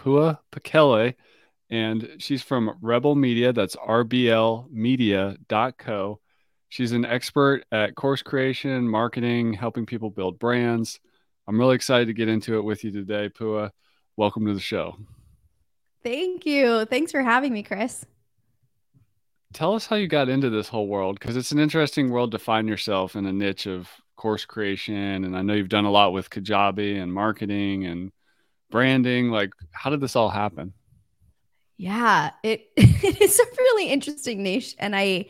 Pua Pakele, and she's from Rebel Media. That's rblmedia.co. She's an expert at course creation, marketing, helping people build brands. I'm really excited to get into it with you today, Pua. Welcome to the show. Thank you. Thanks for having me, Chris. Tell us how you got into this whole world because it's an interesting world to find yourself in a niche of course creation. And I know you've done a lot with Kajabi and marketing and branding like how did this all happen? Yeah it it is a really interesting niche and i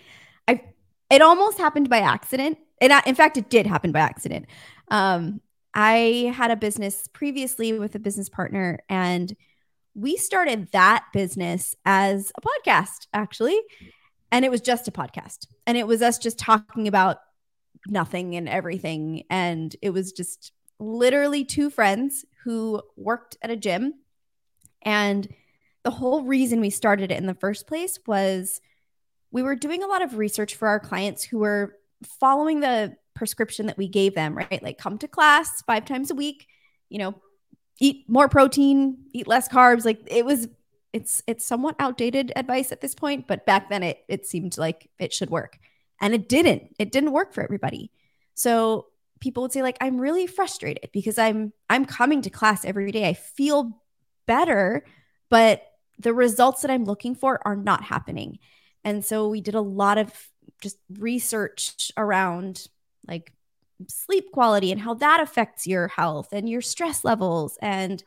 i it almost happened by accident. And in fact it did happen by accident. Um i had a business previously with a business partner and we started that business as a podcast actually and it was just a podcast and it was us just talking about nothing and everything and it was just literally two friends who worked at a gym. And the whole reason we started it in the first place was we were doing a lot of research for our clients who were following the prescription that we gave them, right? Like come to class five times a week, you know, eat more protein, eat less carbs. Like it was it's it's somewhat outdated advice at this point, but back then it it seemed like it should work. And it didn't. It didn't work for everybody. So people would say like i'm really frustrated because i'm i'm coming to class every day. I feel better but the results that i'm looking for are not happening. And so we did a lot of just research around like sleep quality and how that affects your health and your stress levels and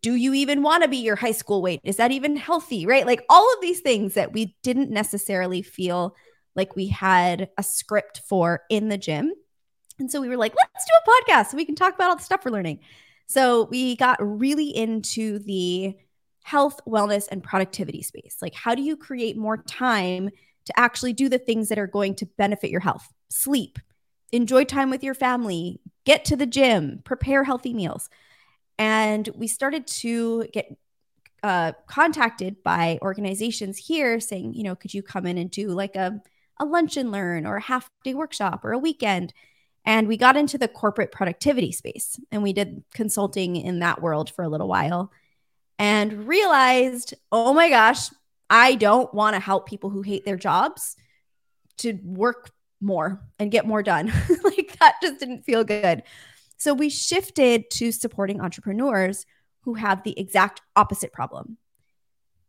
do you even want to be your high school weight? Is that even healthy right? Like all of these things that we didn't necessarily feel like we had a script for in the gym and so we were like, let's do a podcast so we can talk about all the stuff we're learning. So we got really into the health, wellness, and productivity space. Like, how do you create more time to actually do the things that are going to benefit your health? Sleep, enjoy time with your family, get to the gym, prepare healthy meals. And we started to get uh, contacted by organizations here saying, you know, could you come in and do like a, a lunch and learn or a half day workshop or a weekend? And we got into the corporate productivity space and we did consulting in that world for a little while and realized, oh my gosh, I don't want to help people who hate their jobs to work more and get more done. like that just didn't feel good. So we shifted to supporting entrepreneurs who have the exact opposite problem.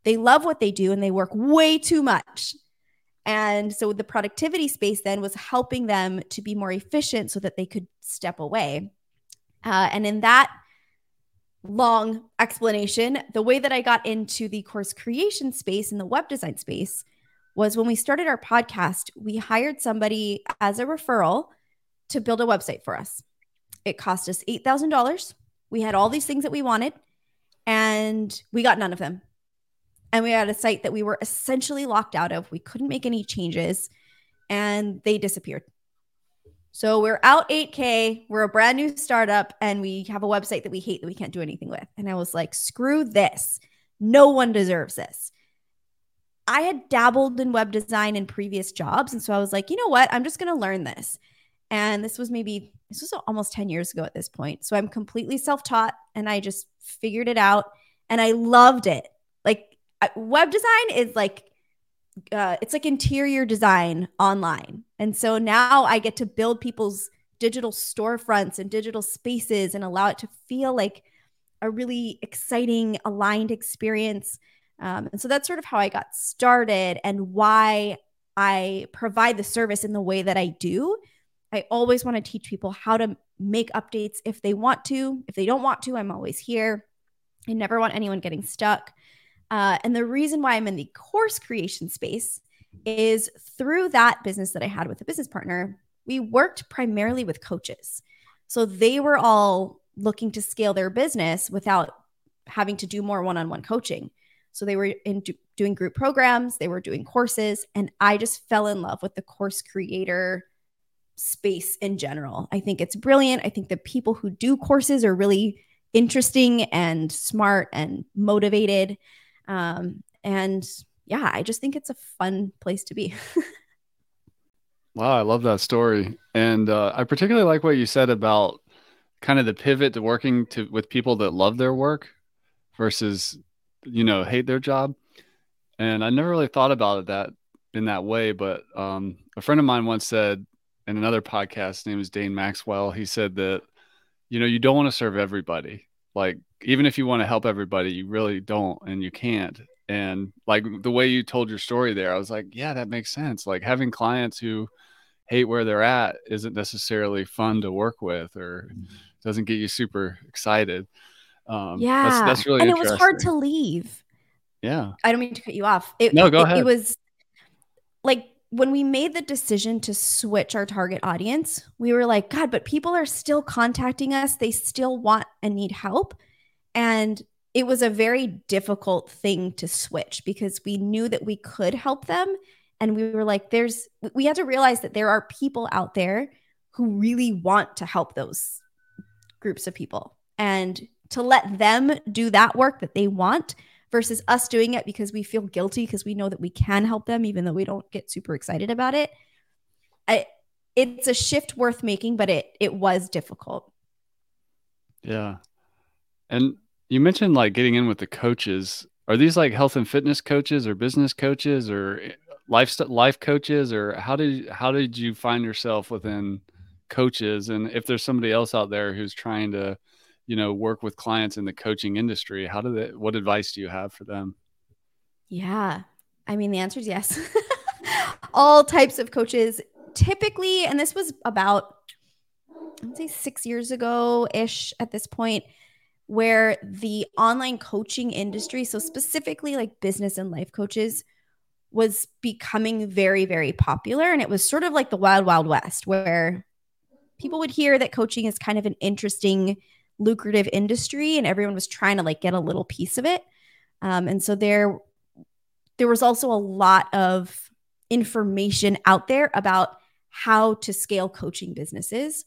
They love what they do and they work way too much. And so the productivity space then was helping them to be more efficient so that they could step away. Uh, and in that long explanation, the way that I got into the course creation space and the web design space was when we started our podcast, we hired somebody as a referral to build a website for us. It cost us $8,000. We had all these things that we wanted, and we got none of them and we had a site that we were essentially locked out of. We couldn't make any changes and they disappeared. So we're out 8K. We're a brand new startup and we have a website that we hate that we can't do anything with. And I was like, screw this. No one deserves this. I had dabbled in web design in previous jobs. And so I was like, you know what? I'm just going to learn this. And this was maybe, this was almost 10 years ago at this point. So I'm completely self taught and I just figured it out and I loved it. Like web design is like uh, it's like interior design online. And so now I get to build people's digital storefronts and digital spaces and allow it to feel like a really exciting, aligned experience. Um, and so that's sort of how I got started and why I provide the service in the way that I do. I always want to teach people how to make updates if they want to. If they don't want to, I'm always here. I never want anyone getting stuck. Uh, and the reason why I'm in the course creation space is through that business that I had with a business partner, we worked primarily with coaches. So they were all looking to scale their business without having to do more one-on-one coaching. So they were in do- doing group programs, they were doing courses, and I just fell in love with the course creator space in general. I think it's brilliant. I think the people who do courses are really interesting and smart and motivated. Um, and yeah, I just think it's a fun place to be. wow, I love that story. And uh, I particularly like what you said about kind of the pivot to working to with people that love their work versus you know hate their job and i never really thought about it that in that way but um, a friend of mine once said in another podcast his name is dane maxwell he said that you know you don't want to serve everybody like even if you want to help everybody you really don't and you can't and like the way you told your story there i was like yeah that makes sense like having clients who hate where they're at isn't necessarily fun to work with or doesn't get you super excited um, yeah, that's, that's really and it was hard to leave. Yeah, I don't mean to cut you off. It, no, go it, ahead. It was like when we made the decision to switch our target audience, we were like, God, but people are still contacting us. They still want and need help, and it was a very difficult thing to switch because we knew that we could help them, and we were like, there's we had to realize that there are people out there who really want to help those groups of people. And to let them do that work that they want versus us doing it because we feel guilty because we know that we can help them even though we don't get super excited about it. I it's a shift worth making, but it it was difficult. Yeah. And you mentioned like getting in with the coaches. Are these like health and fitness coaches or business coaches or eh, life life coaches or how did how did you find yourself within coaches and if there's somebody else out there who's trying to you know work with clients in the coaching industry how do they what advice do you have for them? Yeah. I mean the answer is yes. All types of coaches typically and this was about i'd say six years ago ish at this point where the online coaching industry so specifically like business and life coaches was becoming very very popular. And it was sort of like the wild wild west where people would hear that coaching is kind of an interesting lucrative industry and everyone was trying to like get a little piece of it. Um, and so there there was also a lot of information out there about how to scale coaching businesses.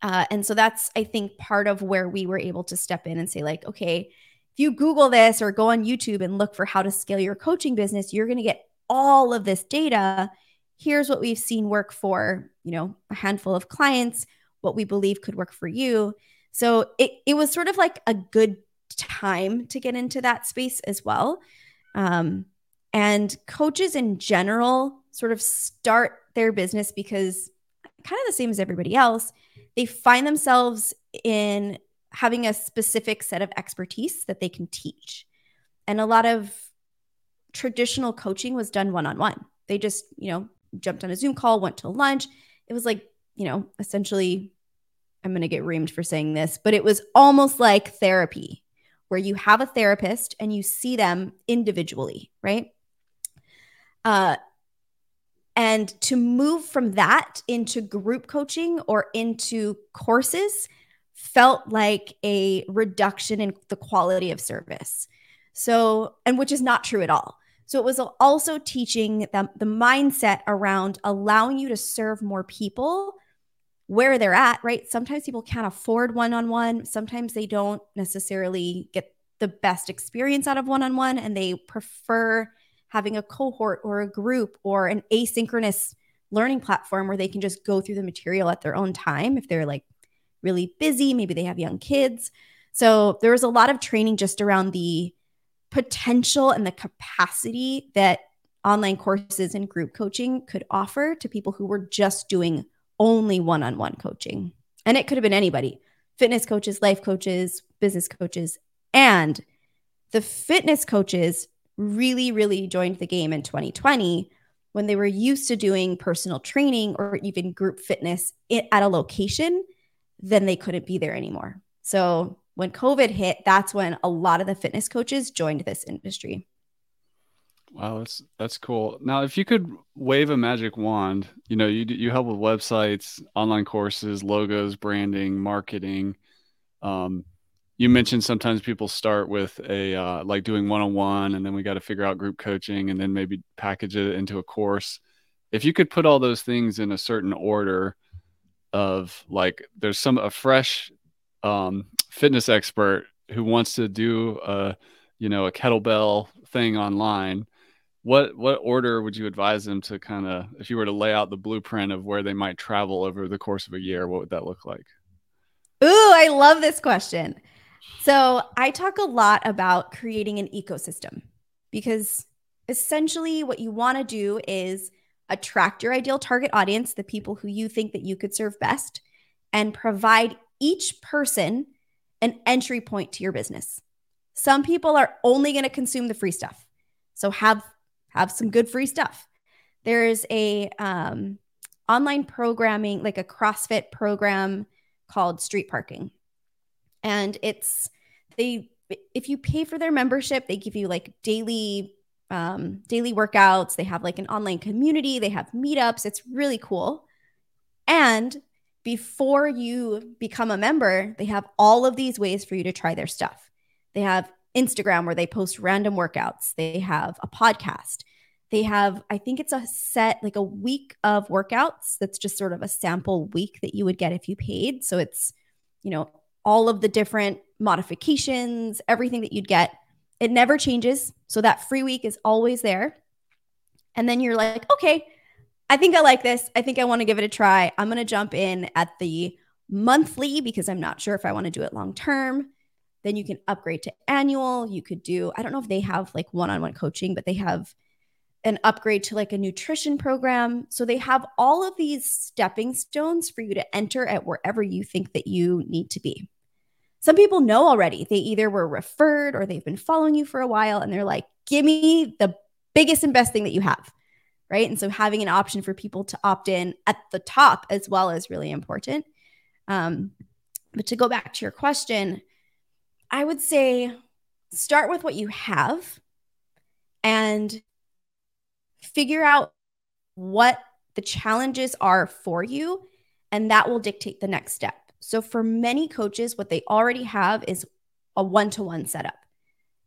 Uh, and so that's i think part of where we were able to step in and say like okay if you google this or go on youtube and look for how to scale your coaching business you're going to get all of this data. Here's what we've seen work for you know a handful of clients what we believe could work for you so it, it was sort of like a good time to get into that space as well. Um, and coaches in general sort of start their business because kind of the same as everybody else, they find themselves in having a specific set of expertise that they can teach. And a lot of traditional coaching was done one on one. They just, you know, jumped on a Zoom call, went to lunch. It was like, you know, essentially I'm going to get reamed for saying this, but it was almost like therapy where you have a therapist and you see them individually, right? Uh, and to move from that into group coaching or into courses felt like a reduction in the quality of service. So, and which is not true at all. So, it was also teaching them the mindset around allowing you to serve more people where they're at, right? Sometimes people can't afford one on one. Sometimes they don't necessarily get the best experience out of one on one and they prefer having a cohort or a group or an asynchronous learning platform where they can just go through the material at their own time if they're like really busy, maybe they have young kids. So there was a lot of training just around the potential and the capacity that online courses and group coaching could offer to people who were just doing only one on one coaching. And it could have been anybody fitness coaches, life coaches, business coaches. And the fitness coaches really, really joined the game in 2020 when they were used to doing personal training or even group fitness at a location, then they couldn't be there anymore. So when COVID hit, that's when a lot of the fitness coaches joined this industry. Wow, that's that's cool. Now, if you could wave a magic wand, you know, you you help with websites, online courses, logos, branding, marketing. Um, you mentioned sometimes people start with a uh, like doing one-on-one and then we got to figure out group coaching and then maybe package it into a course if you could put all those things in a certain order of like there's some a fresh um, fitness expert who wants to do a you know a kettlebell thing online what what order would you advise them to kind of if you were to lay out the blueprint of where they might travel over the course of a year what would that look like? Ooh i love this question. So i talk a lot about creating an ecosystem because essentially what you want to do is attract your ideal target audience the people who you think that you could serve best and provide each person an entry point to your business. Some people are only going to consume the free stuff. So have have some good free stuff. There's a um, online programming, like a CrossFit program called Street Parking, and it's they if you pay for their membership, they give you like daily um, daily workouts. They have like an online community. They have meetups. It's really cool. And before you become a member, they have all of these ways for you to try their stuff. They have Instagram where they post random workouts. They have a podcast. They have, I think it's a set, like a week of workouts. That's just sort of a sample week that you would get if you paid. So it's, you know, all of the different modifications, everything that you'd get. It never changes. So that free week is always there. And then you're like, okay, I think I like this. I think I want to give it a try. I'm going to jump in at the monthly because I'm not sure if I want to do it long term. Then you can upgrade to annual. You could do, I don't know if they have like one on one coaching, but they have an upgrade to like a nutrition program. So they have all of these stepping stones for you to enter at wherever you think that you need to be. Some people know already. They either were referred or they've been following you for a while and they're like, give me the biggest and best thing that you have. Right. And so having an option for people to opt in at the top as well is really important. Um, but to go back to your question, I would say start with what you have and figure out what the challenges are for you, and that will dictate the next step. So, for many coaches, what they already have is a one to one setup.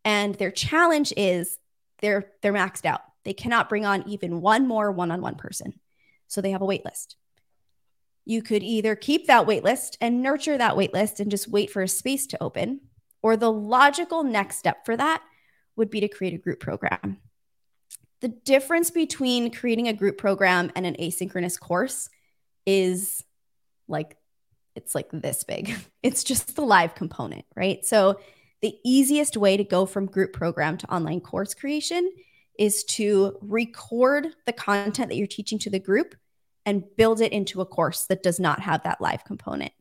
And their challenge is they're, they're maxed out. They cannot bring on even one more one on one person. So, they have a wait list. You could either keep that wait list and nurture that wait list and just wait for a space to open, or the logical next step for that would be to create a group program. The difference between creating a group program and an asynchronous course is like it's like this big. It's just the live component, right? So the easiest way to go from group program to online course creation is to record the content that you're teaching to the group and build it into a course that does not have that live component.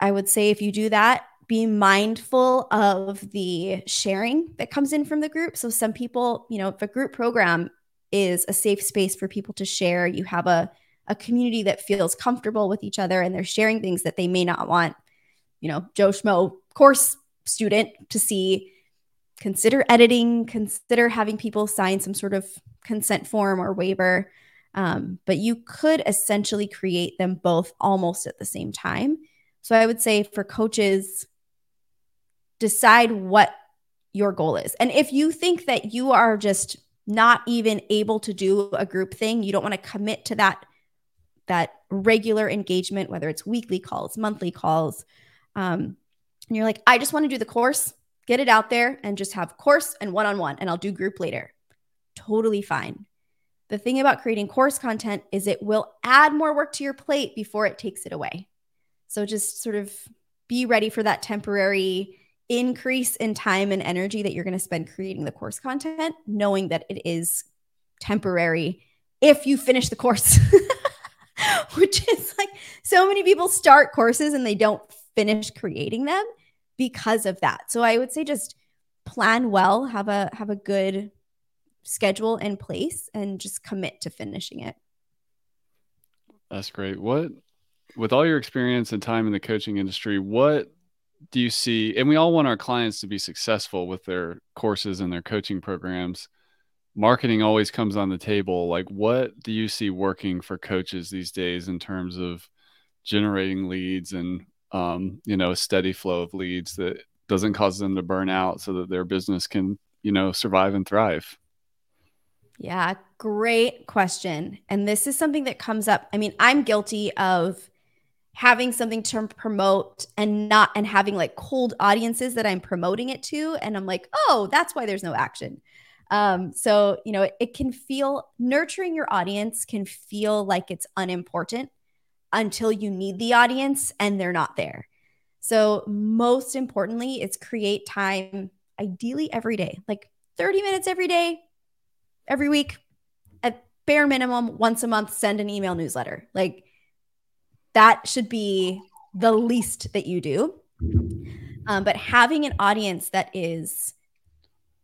I would say if you do that, be mindful of the sharing that comes in from the group. So, some people, you know, if a group program is a safe space for people to share, you have a, a community that feels comfortable with each other and they're sharing things that they may not want, you know, Joe Schmo course student to see. Consider editing, consider having people sign some sort of consent form or waiver. Um, but you could essentially create them both almost at the same time. So I would say for coaches, decide what your goal is. And if you think that you are just not even able to do a group thing, you don't want to commit to that that regular engagement, whether it's weekly calls, monthly calls, um, and you're like, I just want to do the course, get it out there, and just have course and one on one, and I'll do group later. Totally fine. The thing about creating course content is it will add more work to your plate before it takes it away. So just sort of be ready for that temporary increase in time and energy that you're going to spend creating the course content, knowing that it is temporary if you finish the course. Which is like so many people start courses and they don't finish creating them because of that. So I would say just plan well, have a have a good schedule in place and just commit to finishing it. That's great. What with all your experience and time in the coaching industry, what do you see and we all want our clients to be successful with their courses and their coaching programs marketing always comes on the table like what do you see working for coaches these days in terms of generating leads and um, you know, a steady flow of leads that doesn't cause them to burn out so that their business can, you know, survive and thrive? Yeah, great question. And this is something that comes up. I mean, I'm guilty of having something to promote and not and having like cold audiences that I'm promoting it to and I'm like, "Oh, that's why there's no action." Um, so, you know, it, it can feel nurturing your audience can feel like it's unimportant until you need the audience and they're not there. So, most importantly, it's create time ideally every day, like 30 minutes every day, every week, at bare minimum, once a month, send an email newsletter. Like that should be the least that you do. Um, but having an audience that is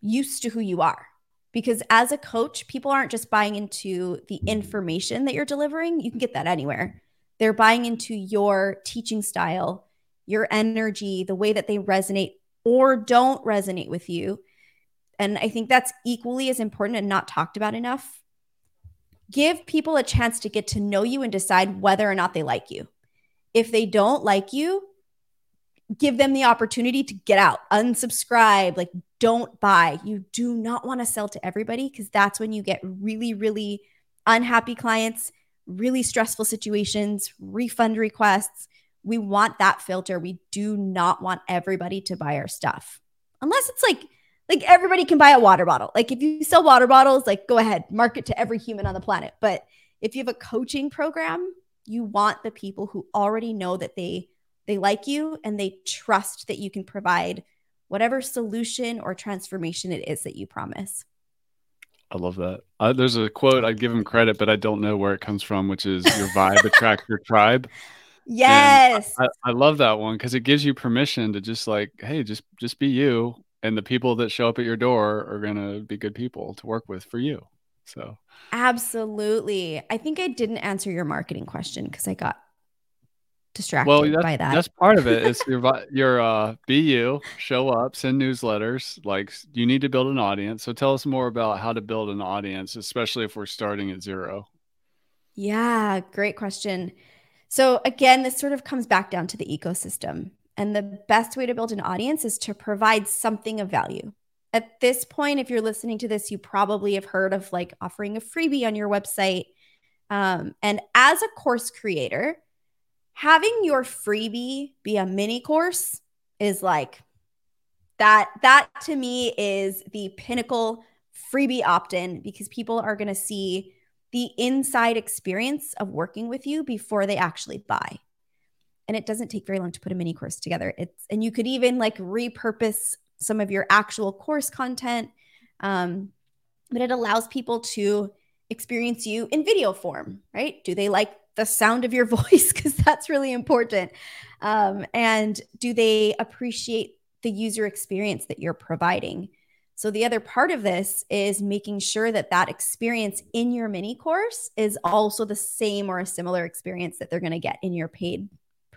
used to who you are, because as a coach, people aren't just buying into the information that you're delivering. You can get that anywhere. They're buying into your teaching style, your energy, the way that they resonate or don't resonate with you. And I think that's equally as important and not talked about enough. Give people a chance to get to know you and decide whether or not they like you. If they don't like you, give them the opportunity to get out, unsubscribe, like don't buy. You do not want to sell to everybody because that's when you get really, really unhappy clients, really stressful situations, refund requests. We want that filter. We do not want everybody to buy our stuff. Unless it's like like everybody can buy a water bottle. Like if you sell water bottles, like go ahead, market to every human on the planet. But if you have a coaching program, you want the people who already know that they they like you and they trust that you can provide whatever solution or transformation it is that you promise. I love that. Uh, there's a quote I'd give him credit, but I don't know where it comes from, which is your vibe attracts your tribe. Yes, I, I, love that one because it gives you permission to just like, hey, just just be you, and the people that show up at your door are gonna be good people to work with for you. So absolutely, I think I didn't answer your marketing question because I got distracted well, by that. That's part of. It's your your uh be you, show up, send newsletters. Like you need to build an audience. So tell us more about how to build an audience, especially if we're starting at zero. Yeah, great question. So again, this sort of comes back down to the ecosystem. And the best way to build an audience is to provide something of value. At this point, if you're listening to this, you probably have heard of like offering a freebie on your website. Um, and as a course creator, having your freebie be a mini course is like that that to me is the pinnacle freebie opt-in because people are going to see the inside experience of working with you before they actually buy and it doesn't take very long to put a mini course together. It's and you could even like repurpose some of your actual course content um, but it allows people to experience you in video form right? Do they like the sound of your voice? Because that's really important. Um, and do they appreciate the user experience that you're providing? So the other part of this is making sure that that experience in your mini course is also the same or a similar experience that they're going to get in your paid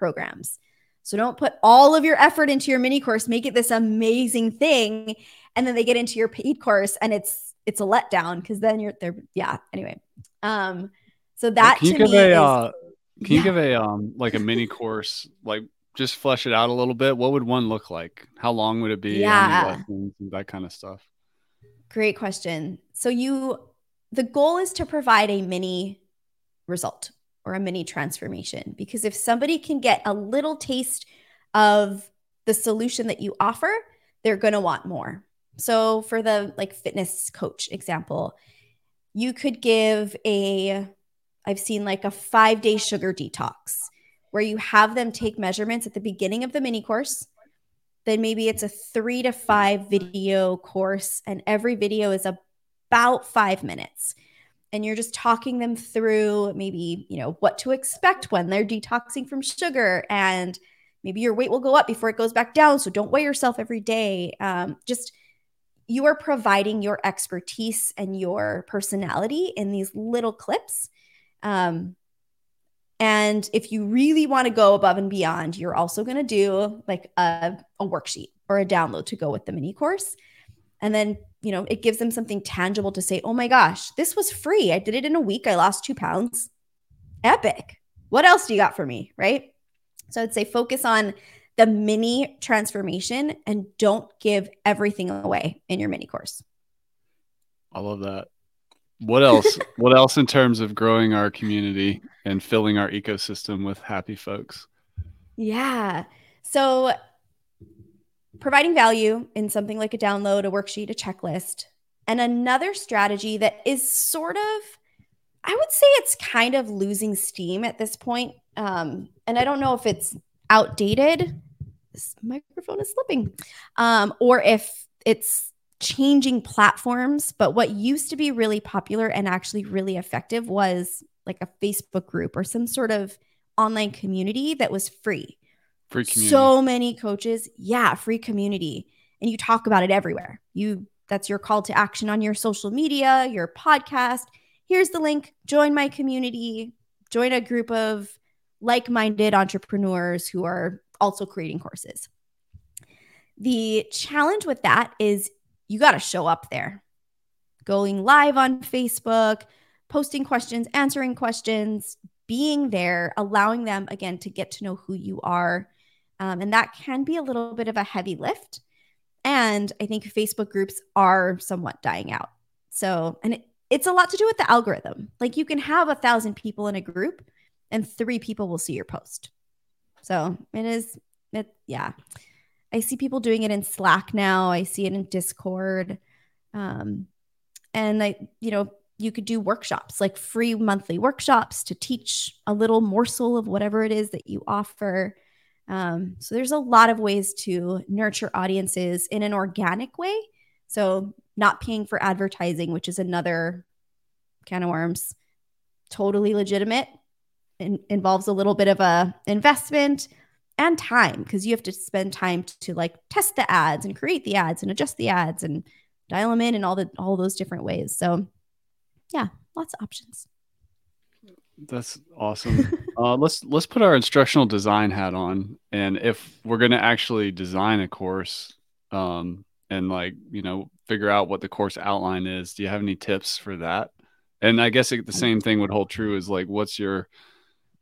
programs so don't put all of your effort into your mini course make it this amazing thing and then they get into your paid course and it's it's a letdown because then you're there yeah anyway um so that can you give a is, uh, can yeah. you give a um like a mini course like just flesh it out a little bit? What would one look like? How long would it be? Yeah, that kind of stuff. Great question. So you the goal is to provide a mini result or a mini transformation because if somebody can get a little taste of the solution that you offer, they're going to want more. So for the like fitness coach example, you could give a I've seen like a five day sugar detox where you have them take measurements at the beginning of the mini course. Then maybe it's a three to five video course, and every video is about five minutes. And you're just talking them through maybe, you know, what to expect when they're detoxing from sugar. And maybe your weight will go up before it goes back down. So don't weigh yourself every day. Um, just you are providing your expertise and your personality in these little clips um, and if you really want to go above and beyond, you're also going to do like a, a worksheet or a download to go with the mini course. And then, you know, it gives them something tangible to say, oh my gosh, this was free. I did it in a week. I lost two pounds. Epic. What else do you got for me? Right. So I'd say focus on the mini transformation and don't give everything away in your mini course. I love that. What else? what else in terms of growing our community and filling our ecosystem with happy folks? Yeah. So providing value in something like a download, a worksheet, a checklist. And another strategy that is sort of, I would say it's kind of losing steam at this point. Um, and I don't know if it's outdated. This microphone is slipping. Um, or if it's changing platforms. But what used to be really popular and actually really effective was like a Facebook group or some sort of online community that was free. Free community. So many coaches, yeah, free community. And you talk about it everywhere. You that's your call to action on your social media, your podcast. Here's the link. Join my community. Join a group of like-minded entrepreneurs who are also creating courses. The challenge with that is you got to show up there. Going live on Facebook, posting questions, answering questions, being there, allowing them again to get to know who you are. Um, and that can be a little bit of a heavy lift. And I think Facebook groups are somewhat dying out. So, and it, it's a lot to do with the algorithm. Like you can have a thousand people in a group and three people will see your post. So it is, it, yeah. I see people doing it in Slack now. I see it in Discord. Um, and I, you know, you could do workshops, like free monthly workshops to teach a little morsel of whatever it is that you offer. Um, so there's a lot of ways to nurture audiences in an organic way. So not paying for advertising, which is another can of worms, totally legitimate. In, involves a little bit of a investment and time because you have to spend time to like test the ads and create the ads and adjust the ads and dial them in and all the all those different ways. So yeah, lots of options. That's awesome. uh, let's let's put our instructional design hat on, and if we're going to actually design a course, um, and like you know figure out what the course outline is, do you have any tips for that? And I guess it, the same thing would hold true is like, what's your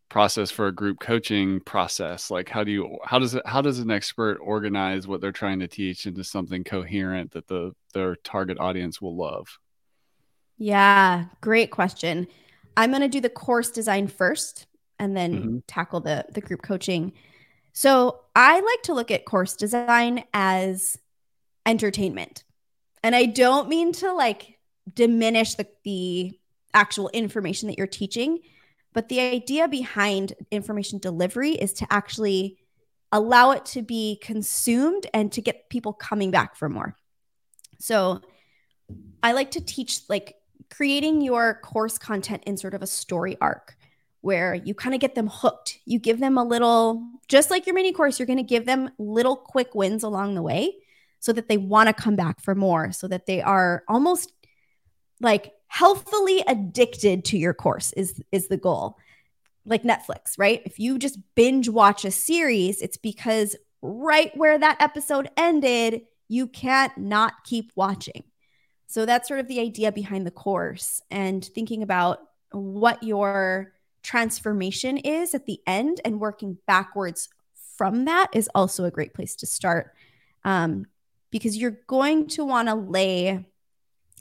process for a group coaching process? Like, how do you how does it how does an expert organize what they're trying to teach into something coherent that the their target audience will love? Yeah, great question. I'm going to do the course design first and then mm-hmm. tackle the the group coaching. So, I like to look at course design as entertainment. And I don't mean to like diminish the the actual information that you're teaching, but the idea behind information delivery is to actually allow it to be consumed and to get people coming back for more. So, I like to teach like creating your course content in sort of a story arc where you kind of get them hooked. You give them a little, just like your mini course, you're going to give them little quick wins along the way so that they want to come back for more, so that they are almost like healthfully addicted to your course is is the goal. Like Netflix, right? If you just binge watch a series, it's because right where that episode ended, you can't not keep watching. So that's sort of the idea behind the course and thinking about what your transformation is at the end and working backwards from that is also a great place to start. Um, because you're going to want to lay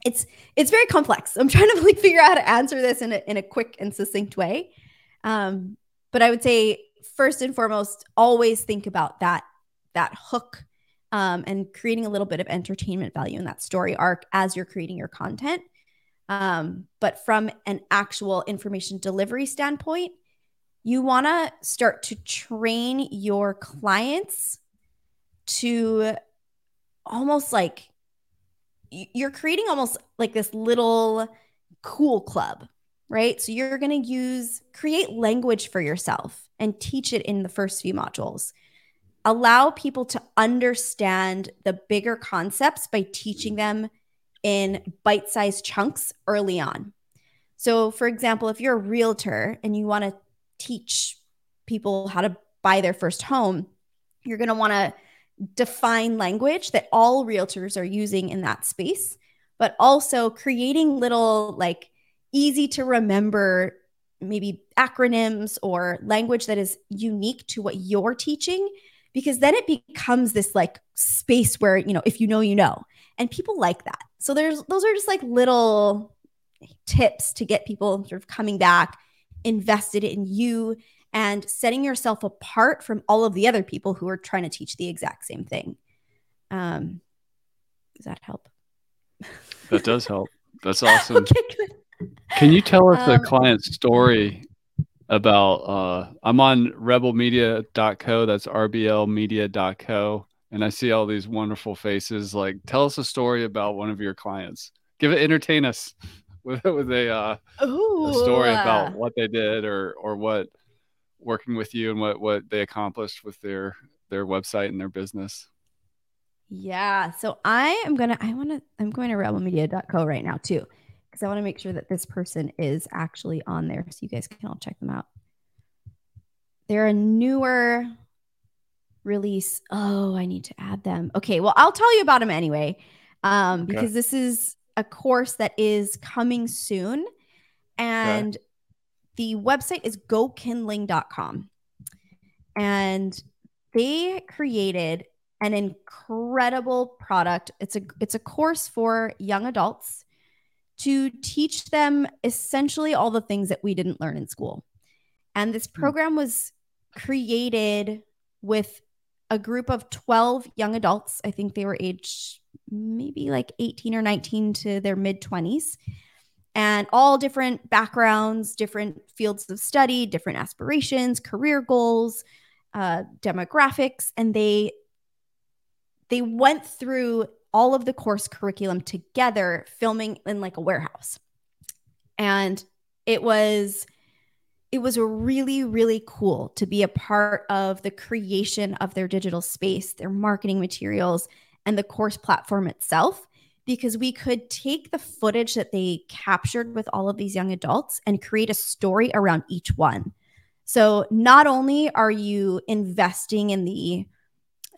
it's it's very complex. I'm trying to like figure out how to answer this in a, in a quick and succinct way. Um, but i would say first and foremost always think about that that hook um, and creating a little bit of entertainment value in that story arc as you're creating your content. Um, but from an actual information delivery standpoint, you want to start to train your clients to almost like you're creating almost like this little cool club, right? So you're going to use create language for yourself and teach it in the first few modules allow people to understand the bigger concepts by teaching mm. them in bite sized chunks early on. So, for example, if you're a realtor and you want to teach people how to buy their first home, you're going to want to define language that all realtors are using in that space, but also creating little, like, easy to remember maybe acronyms or language that is unique to what you're teaching because then it becomes this like space where you know if you know you know. And people like that. So there's those are just like little tips to get people sort of coming back invested in you and setting yourself apart from all of the other people who are trying to teach the exact same thing. Um does that help? That does help. That's awesome. Okay. Can you tell us um, a client story about uh I'm on rebelmedia.co, that's rblmedia.co, and I see all these wonderful faces. Like tell us a story about one of your clients. Give it entertain us with with a uh a story about what they did or or what working with you and what what they accomplished with their their website and their business. Yeah. So I am gonna I wanna I'm going to rebelmedia.co right now too because I want to make sure that this person is actually on there so you guys can all check them out. They're a newer release. Oh, I need to add them. Okay, well, I'll tell you about them anyway um, okay. because this is a course that is coming soon. And okay. the website is gokindling.com. And they created an incredible product. It's a it's a course for young adults to teach them essentially all the things that we didn't learn in school. And this hmm. program was created with a group of 12 young adults. I think they were aged maybe like 18 or 19 to their mid 20s, and all different backgrounds, different fields of study, different aspirations, career goals, uh, demographics. And they they went through all of the course curriculum together, filming in like a warehouse. And it was it was really really cool to be a part of the creation of their digital space, their marketing materials and the course platform itself because we could take the footage that they captured with all of these young adults and create a story around each one. So not only are you investing in the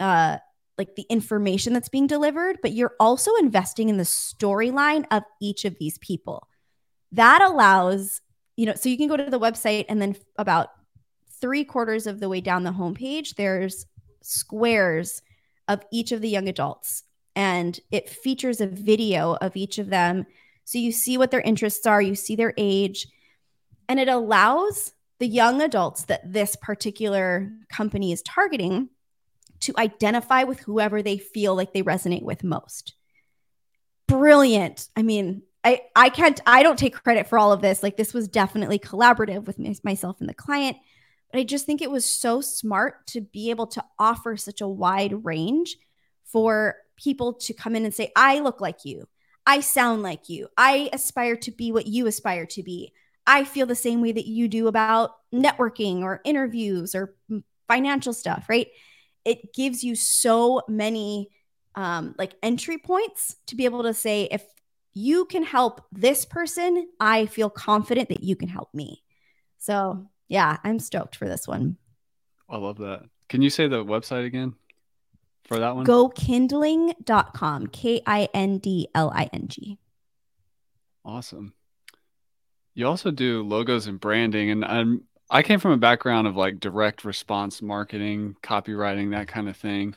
uh, like the information that's being delivered, but you're also investing in the storyline of each of these people. That allows, you know, so you can go to the website and then about three quarters of the way down the homepage, there's squares of each of the young adults. And it features a video of each of them. So you see what their interests are, you see their age, and it allows the young adults that this particular company is targeting to identify with whoever they feel like they resonate with most. Brilliant. I mean, I I can't I don't take credit for all of this. Like this was definitely collaborative with myself and the client, but I just think it was so smart to be able to offer such a wide range for people to come in and say, "I look like you. I sound like you. I aspire to be what you aspire to be. I feel the same way that you do about networking or interviews or financial stuff, right? It gives you so many um, like entry points to be able to say, if you can help this person, I feel confident that you can help me. So, yeah, I'm stoked for this one. I love that. Can you say the website again for that one? GoKindling.com, K I N D L I N G. Awesome. You also do logos and branding, and I'm I came from a background of like direct response marketing, copywriting, that kind of thing.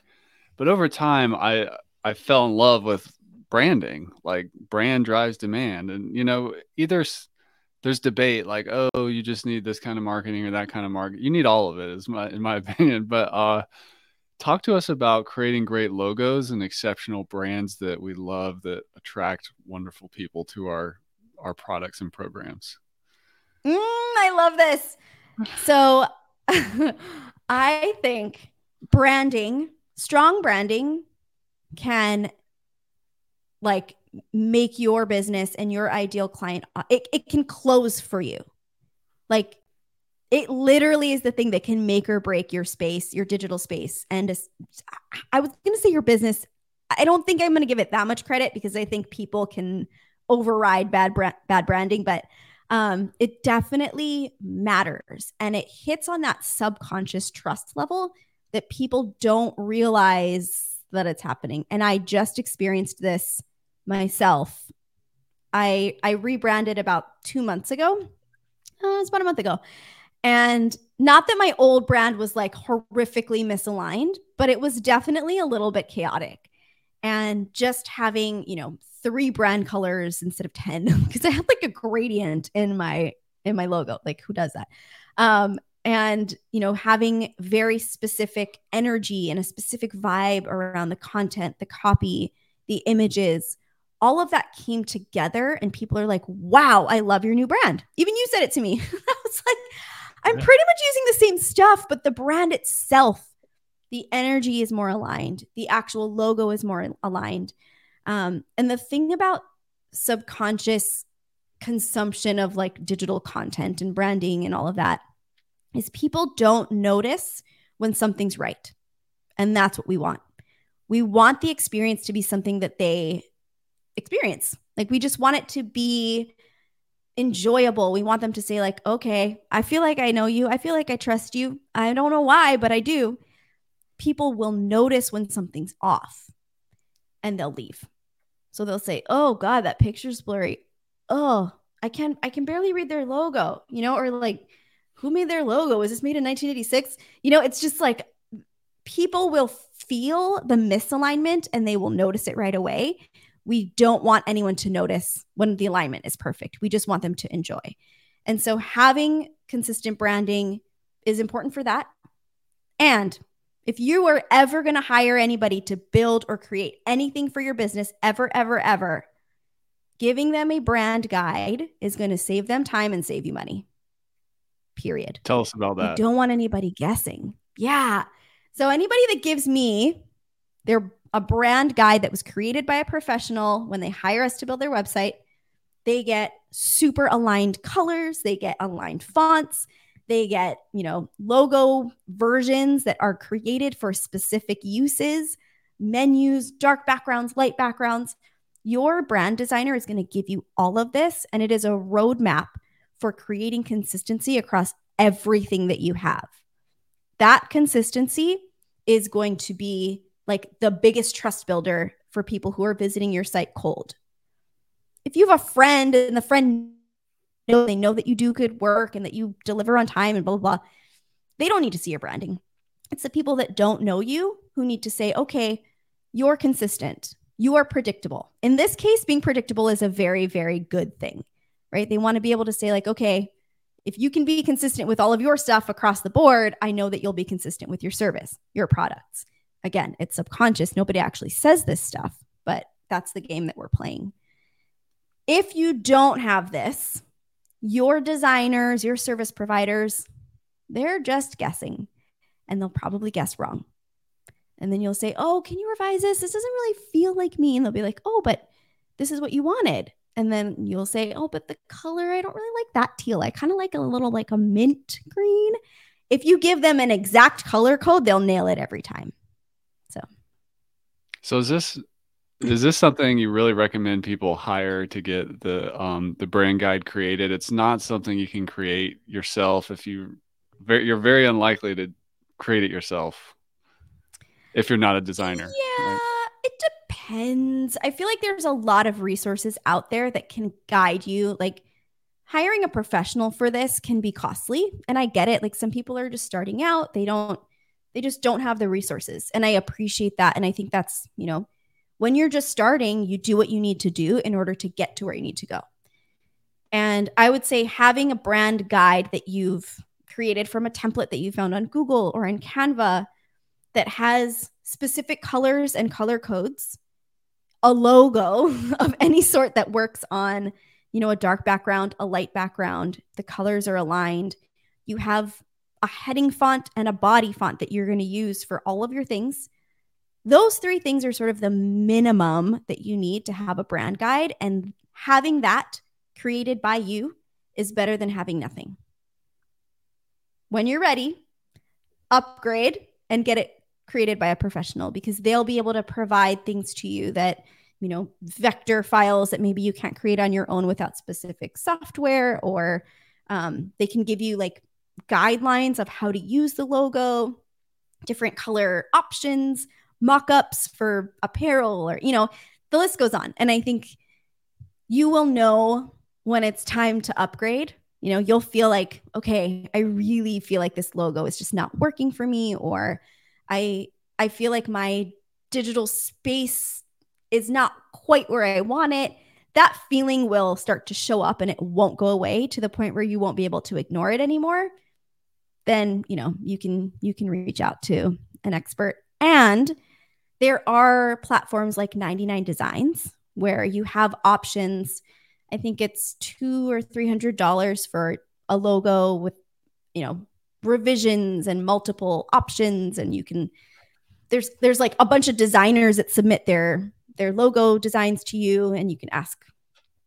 But over time, I I fell in love with branding. Like brand drives demand, and you know, either there's debate like, oh, you just need this kind of marketing or that kind of market. You need all of it, is my in my opinion. But uh, talk to us about creating great logos and exceptional brands that we love that attract wonderful people to our our products and programs. Mm, I love this. So I think branding, strong branding can like make your business and your ideal client uh, it, it can close for you. Like it literally is the thing that can make or break your space your digital space. And i was going to say your business i don't think i'm going to give it that much credit because i think people can override bad bad branding but um, it definitely matters. And it hits on that subconscious trust level that people don't realize that it's happening. And I just experienced this myself. I I rebranded about two months ago. Uh, it's about a month ago. And not that my old brand was like horrifically misaligned, but it was definitely a little bit chaotic. And just having, you know, three brand colors instead of 10 because I had like a gradient in my in my logo. Like who does that? Um and you know having very specific energy and a specific vibe around the content, the copy, the images, all of that came together and people are like, "Wow, I love your new brand." Even you said it to me. I was like, I'm pretty much using the same stuff, but the brand itself, the energy is more aligned. The actual logo is more aligned. Um, and the thing about subconscious consumption of like digital content and branding and all of that is people don't notice when something's right. And that's what we want. We want the experience to be something that they experience. Like we just want it to be enjoyable. We want them to say, like, okay, I feel like I know you. I feel like I trust you. I don't know why, but I do. People will notice when something's off and they'll leave. So they'll say, "Oh god, that picture's blurry." Oh, I can I can barely read their logo, you know, or like who made their logo? Was this made in 1986? You know, it's just like people will feel the misalignment and they will notice it right away. We don't want anyone to notice when the alignment is perfect. We just want them to enjoy. And so having consistent branding is important for that. And if you are ever going to hire anybody to build or create anything for your business, ever, ever, ever, giving them a brand guide is going to save them time and save you money. Period. Tell us about that. You don't want anybody guessing. Yeah. So anybody that gives me their a brand guide that was created by a professional when they hire us to build their website, they get super aligned colors, they get aligned fonts, they get, you know, logo versions that are created for specific uses, menus, dark backgrounds, light backgrounds. Your brand designer is going to give you all of this, and it is a roadmap for creating consistency across everything that you have. That consistency is going to be like the biggest trust builder for people who are visiting your site cold. If you have a friend and the friend know they know that you do good work and that you deliver on time and blah, blah, blah. They don't need to see your branding. It's the people that don't know you who need to say, okay, you're consistent. You are predictable. In this case, being predictable is a very, very good thing, right? They want to be able to say, like, okay, if you can be consistent with all of your stuff across the board, I know that you'll be consistent with your service, your products. Again, it's subconscious. Nobody actually says this stuff, but that's the game that we're playing. If you don't have this, your designers, your service providers, they're just guessing and they'll probably guess wrong. And then you'll say, Oh, can you revise this? This doesn't really feel like me. And they'll be like, Oh, but this is what you wanted. And then you'll say, Oh, but the color, I don't really like that teal. I kind of like a little like a mint green. If you give them an exact color code, they'll nail it every time. So, so is this is this something you really recommend people hire to get the um, the brand guide created? It's not something you can create yourself if you very, you're very unlikely to create it yourself if you're not a designer. Yeah, right? it depends. I feel like there's a lot of resources out there that can guide you. Like hiring a professional for this can be costly, and I get it. Like some people are just starting out; they don't, they just don't have the resources, and I appreciate that. And I think that's you know when you're just starting, you do what you need to do in order to get to where you need to go. And I would say having a brand guide that you've created from a template that you found on Google or in Canva that has specific colors and color codes, a logo of any sort that works on, you know, a dark background, a light background, the colors are aligned. You have a heading font and a body font that you're going to use for all of your things those three things are sort of the minimum that you need to have a brand guide. And having that created by you is better than having nothing. When you're ready, upgrade and get it created by a professional because they'll be able to provide things to you that, you know, vector files that maybe you can't create on your own without specific software, or um, they can give you like guidelines of how to use the logo, different color options, mock-ups for apparel or you know the list goes on and i think you will know when it's time to upgrade you know, you'll feel like, okay, I really feel like this logo is just not working for me or I I feel like my digital space is not quite where I want it. That feeling will start to show up and it won't go away to the point where you won't be able to ignore it anymore. Then, you know, you can you can reach out to an expert. And there are platforms like 99 Designs where you have options I think it's two or three hundred dollars for a logo with, you know, revisions and multiple options, and you can. There's there's like a bunch of designers that submit their their logo designs to you, and you can ask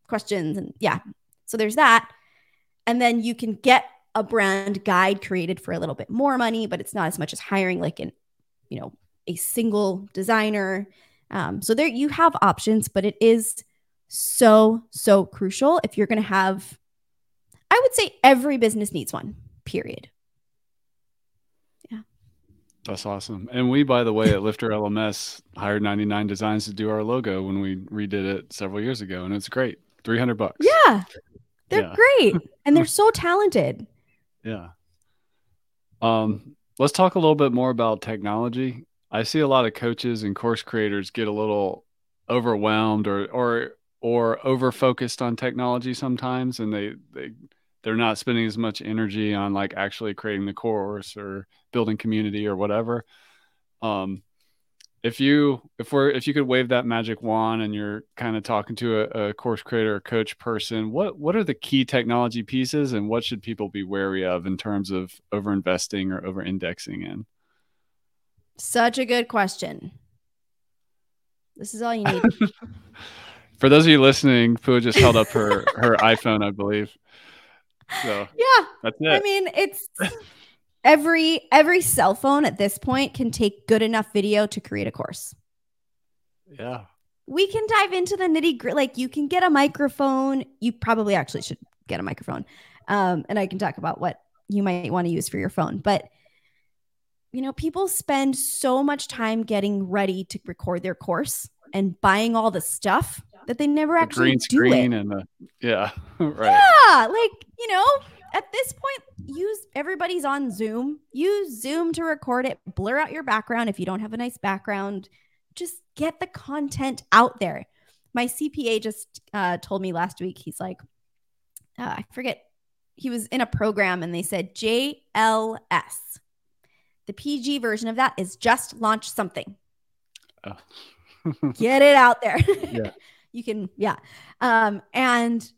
questions, and yeah, so there's that, and then you can get a brand guide created for a little bit more money, but it's not as much as hiring like an, you know, a single designer. Um, so there you have options, but it is so, so crucial if you're going to have, I would say every business needs one, period. Yeah. That's awesome. And we, by the way, at Lifter LMS hired 99 Designs to do our logo when we redid it several years ago. And it's great. 300 bucks. Yeah. They're yeah. great. And they're so talented. Yeah. Um, let's talk a little bit more about technology. I see a lot of coaches and course creators get a little overwhelmed or or or over focused on technology sometimes and they they they're not spending as much energy on like actually creating the course or building community or whatever. Um if you if we're if you could wave that magic wand and you're kind of talking to a, a course creator or coach person what what are the key technology pieces and what should people be wary of in terms of over investing or over indexing in such a good question this is all you need For those of you listening, Pua just held up her her iPhone, I believe. So yeah, that's it. I mean, it's every every cell phone at this point can take good enough video to create a course. Yeah. We can dive into the nitty gritty. Like you can get a microphone. You probably actually should get a microphone. Um, and I can talk about what you might want to use for your phone. But you know, people spend so much time getting ready to record their course and buying all the stuff that they never the actually green do screen it. and the, yeah, right. Yeah, like you know, at this point, use everybody's on Zoom. Use Zoom to record it. Blur out your background if you don't have a nice background. Just get the content out there. My CPA just uh, told me last week. He's like, uh, I forget. He was in a program and they said JLS. The PG version of that is just launch something. Oh. get it out there. yeah you can yeah um and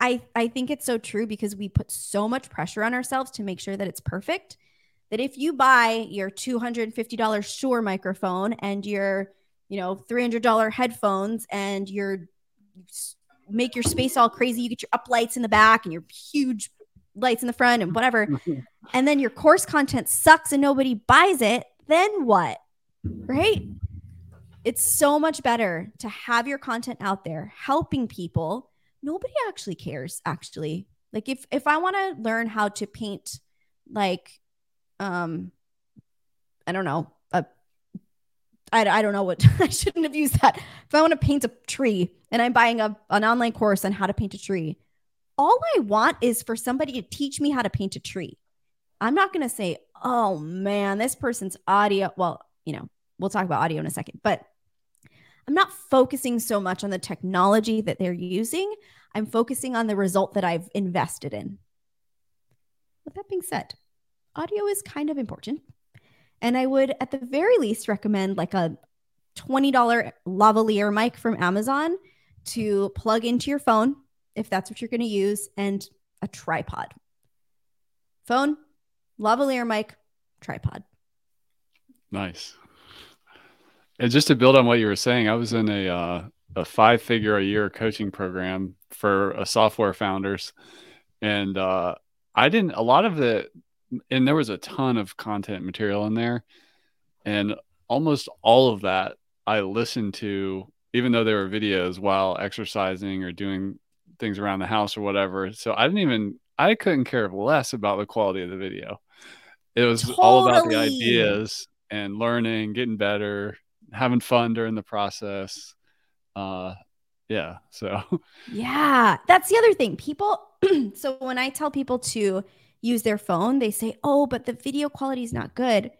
i i think it's so true because we put so much pressure on ourselves to make sure that it's perfect that if you buy your $250 Shure microphone and your you know $300 headphones and your make your space all crazy you get your up lights in the back and your huge lights in the front and whatever and then your course content sucks and nobody buys it then what right it's so much better to have your content out there helping people. Nobody actually cares actually. Like if if I want to learn how to paint like um I don't know, a I, I don't know what I shouldn't have used that. If I want to paint a tree and I'm buying a, an online course on how to paint a tree, all I want is for somebody to teach me how to paint a tree. I'm not going to say, oh man, this person's audio. Well, you know, we'll talk about audio in a second, but I'm not focusing so much on the technology that they're using. I'm focusing on the result that I've invested in. With that being said, audio is kind of important. And I would, at the very least, recommend like a $20 lavalier mic from Amazon to plug into your phone if that's what you're going to use, and a tripod. Phone, lavalier mic, tripod. Nice. And just to build on what you were saying, I was in a uh, a five figure a year coaching program for a software founders, and uh, I didn't a lot of the, and there was a ton of content material in there, and almost all of that I listened to, even though there were videos while exercising or doing things around the house or whatever. So I didn't even I couldn't care less about the quality of the video. It was totally. all about the ideas and learning, getting better, having fun during the process. Uh, Yeah. So, yeah, that's the other thing. People, so when I tell people to use their phone, they say, oh, but the video quality is not good.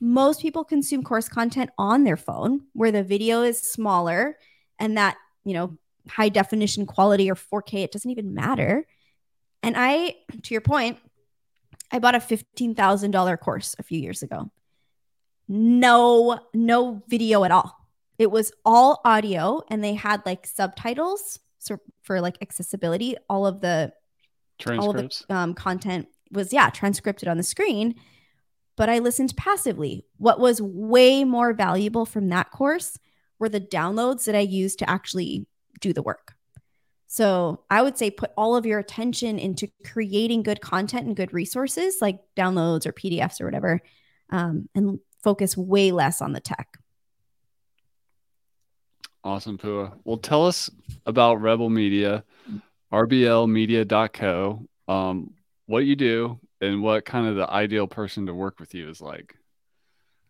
Most people consume course content on their phone where the video is smaller and that, you know, high definition quality or 4K, it doesn't even matter. And I, to your point, I bought a $15,000 course a few years ago. No, no video at all. It was all audio and they had like subtitles so for like accessibility. All of the transcripts, all of the um, content was yeah transcripted on the screen. But I listened passively. What was way more valuable from that course were the downloads that I used to actually do the work. So I would say put all of your attention into creating good content and good resources like downloads or PDFs or whatever, um, and focus way less on the tech. Awesome, Pua. Well, tell us about Rebel Media, rblmedia.co, um, what you do, and what kind of the ideal person to work with you is like.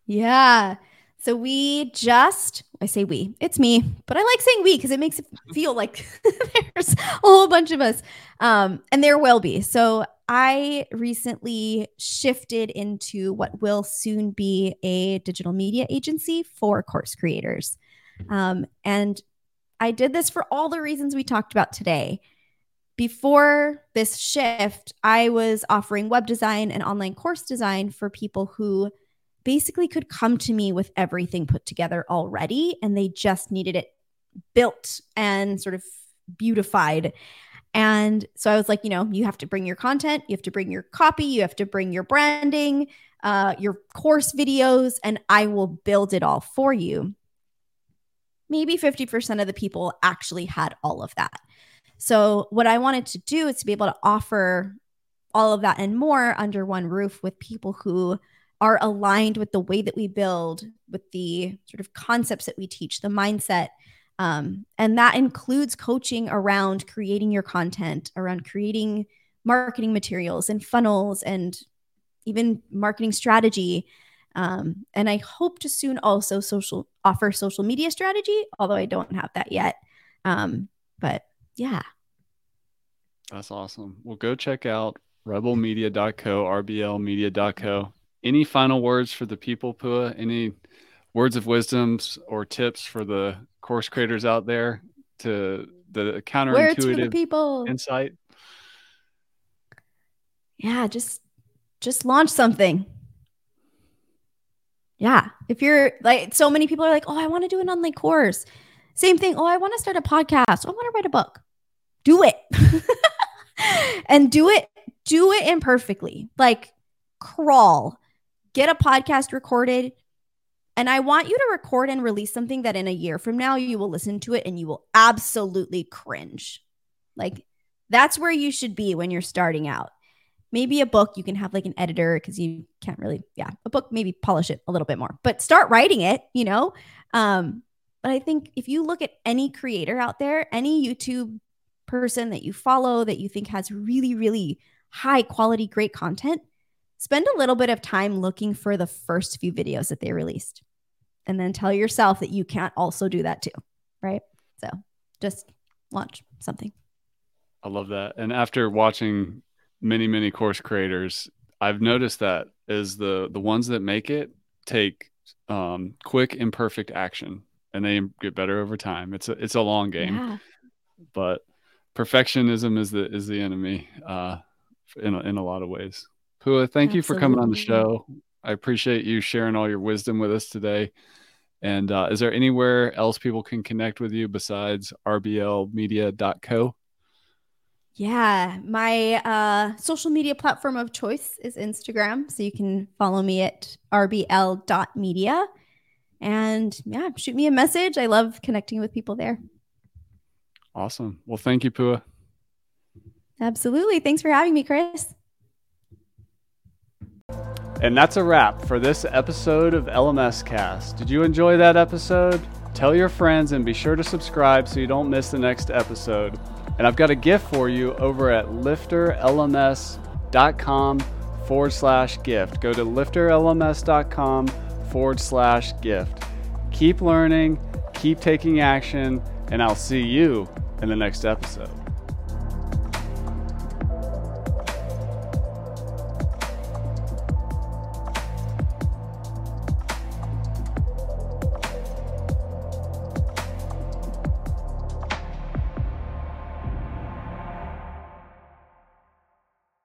Yeah. So we just, I say we, it's me, but I like saying we because it makes it feel like there's a whole bunch of us. Um, and there will be. So I recently shifted into what will soon be a digital media agency for course creators. Um, and I did this for all the reasons we talked about today. Before this shift, I was offering web design and online course design for people who basically could come to me with everything put together already and they just needed it built and sort of beautified. And so I was like, you know, you have to bring your content, you have to bring your copy, you have to bring your branding, uh, your course videos, and I will build it all for you maybe 50% of the people actually had all of that. So, what I wanted to do is to be able to offer all of that and more under one roof with people who are aligned with the way that we build, with the sort of concepts that we teach, the mindset. Um, and that includes coaching around creating your content, around creating marketing materials and funnels and even marketing strategy um, and I hope to soon also social offer social media strategy, although I don't have that yet. Um, but yeah. That's awesome. Well, go check out rebelmedia.co, rblmedia.co. Any final words for the people, Pua? Any words of wisdoms or tips for the course creators out there to the counterintuitive people. insight? Yeah, just just launch something. Yeah. If you're like, so many people are like, oh, I want to do an online course. Same thing. Oh, I want to start a podcast. Oh, I want to write a book. Do it. and do it, do it imperfectly. Like, crawl, get a podcast recorded. And I want you to record and release something that in a year from now, you will listen to it and you will absolutely cringe. Like, that's where you should be when you're starting out maybe a book you can have like an editor because you can't really yeah a book maybe polish it a little bit more but start writing it you know um but i think if you look at any creator out there any youtube person that you follow that you think has really really high quality great content spend a little bit of time looking for the first few videos that they released and then tell yourself that you can't also do that too right? So just launch something. I love that. And after watching many many course creators i've noticed that is the the ones that make it take um, quick imperfect action and they get better over time. It's a it's a long game yeah. but perfectionism is the is the enemy uh in a, in a lot of ways Pua, thank Absolutely. you for coming on the show i appreciate you sharing all your wisdom with us today and uh, is there anywhere else people can connect with you besides rblmedia.co yeah, my uh, social media platform of choice is Instagram. So you can follow me at rbl.media. And yeah, shoot me a message. I love connecting with people there. Awesome. Well, thank you, Pua. Absolutely. Thanks for having me, Chris. And that's a wrap for this episode of LMS Cast. Did you enjoy that episode? Tell your friends and be sure to subscribe so you don't miss the next episode. And I've got a gift for you over at lifterlms.com forward slash gift. Go to lifterlms.com forward slash gift. Keep learning, keep taking action, and I'll see you in the next episode.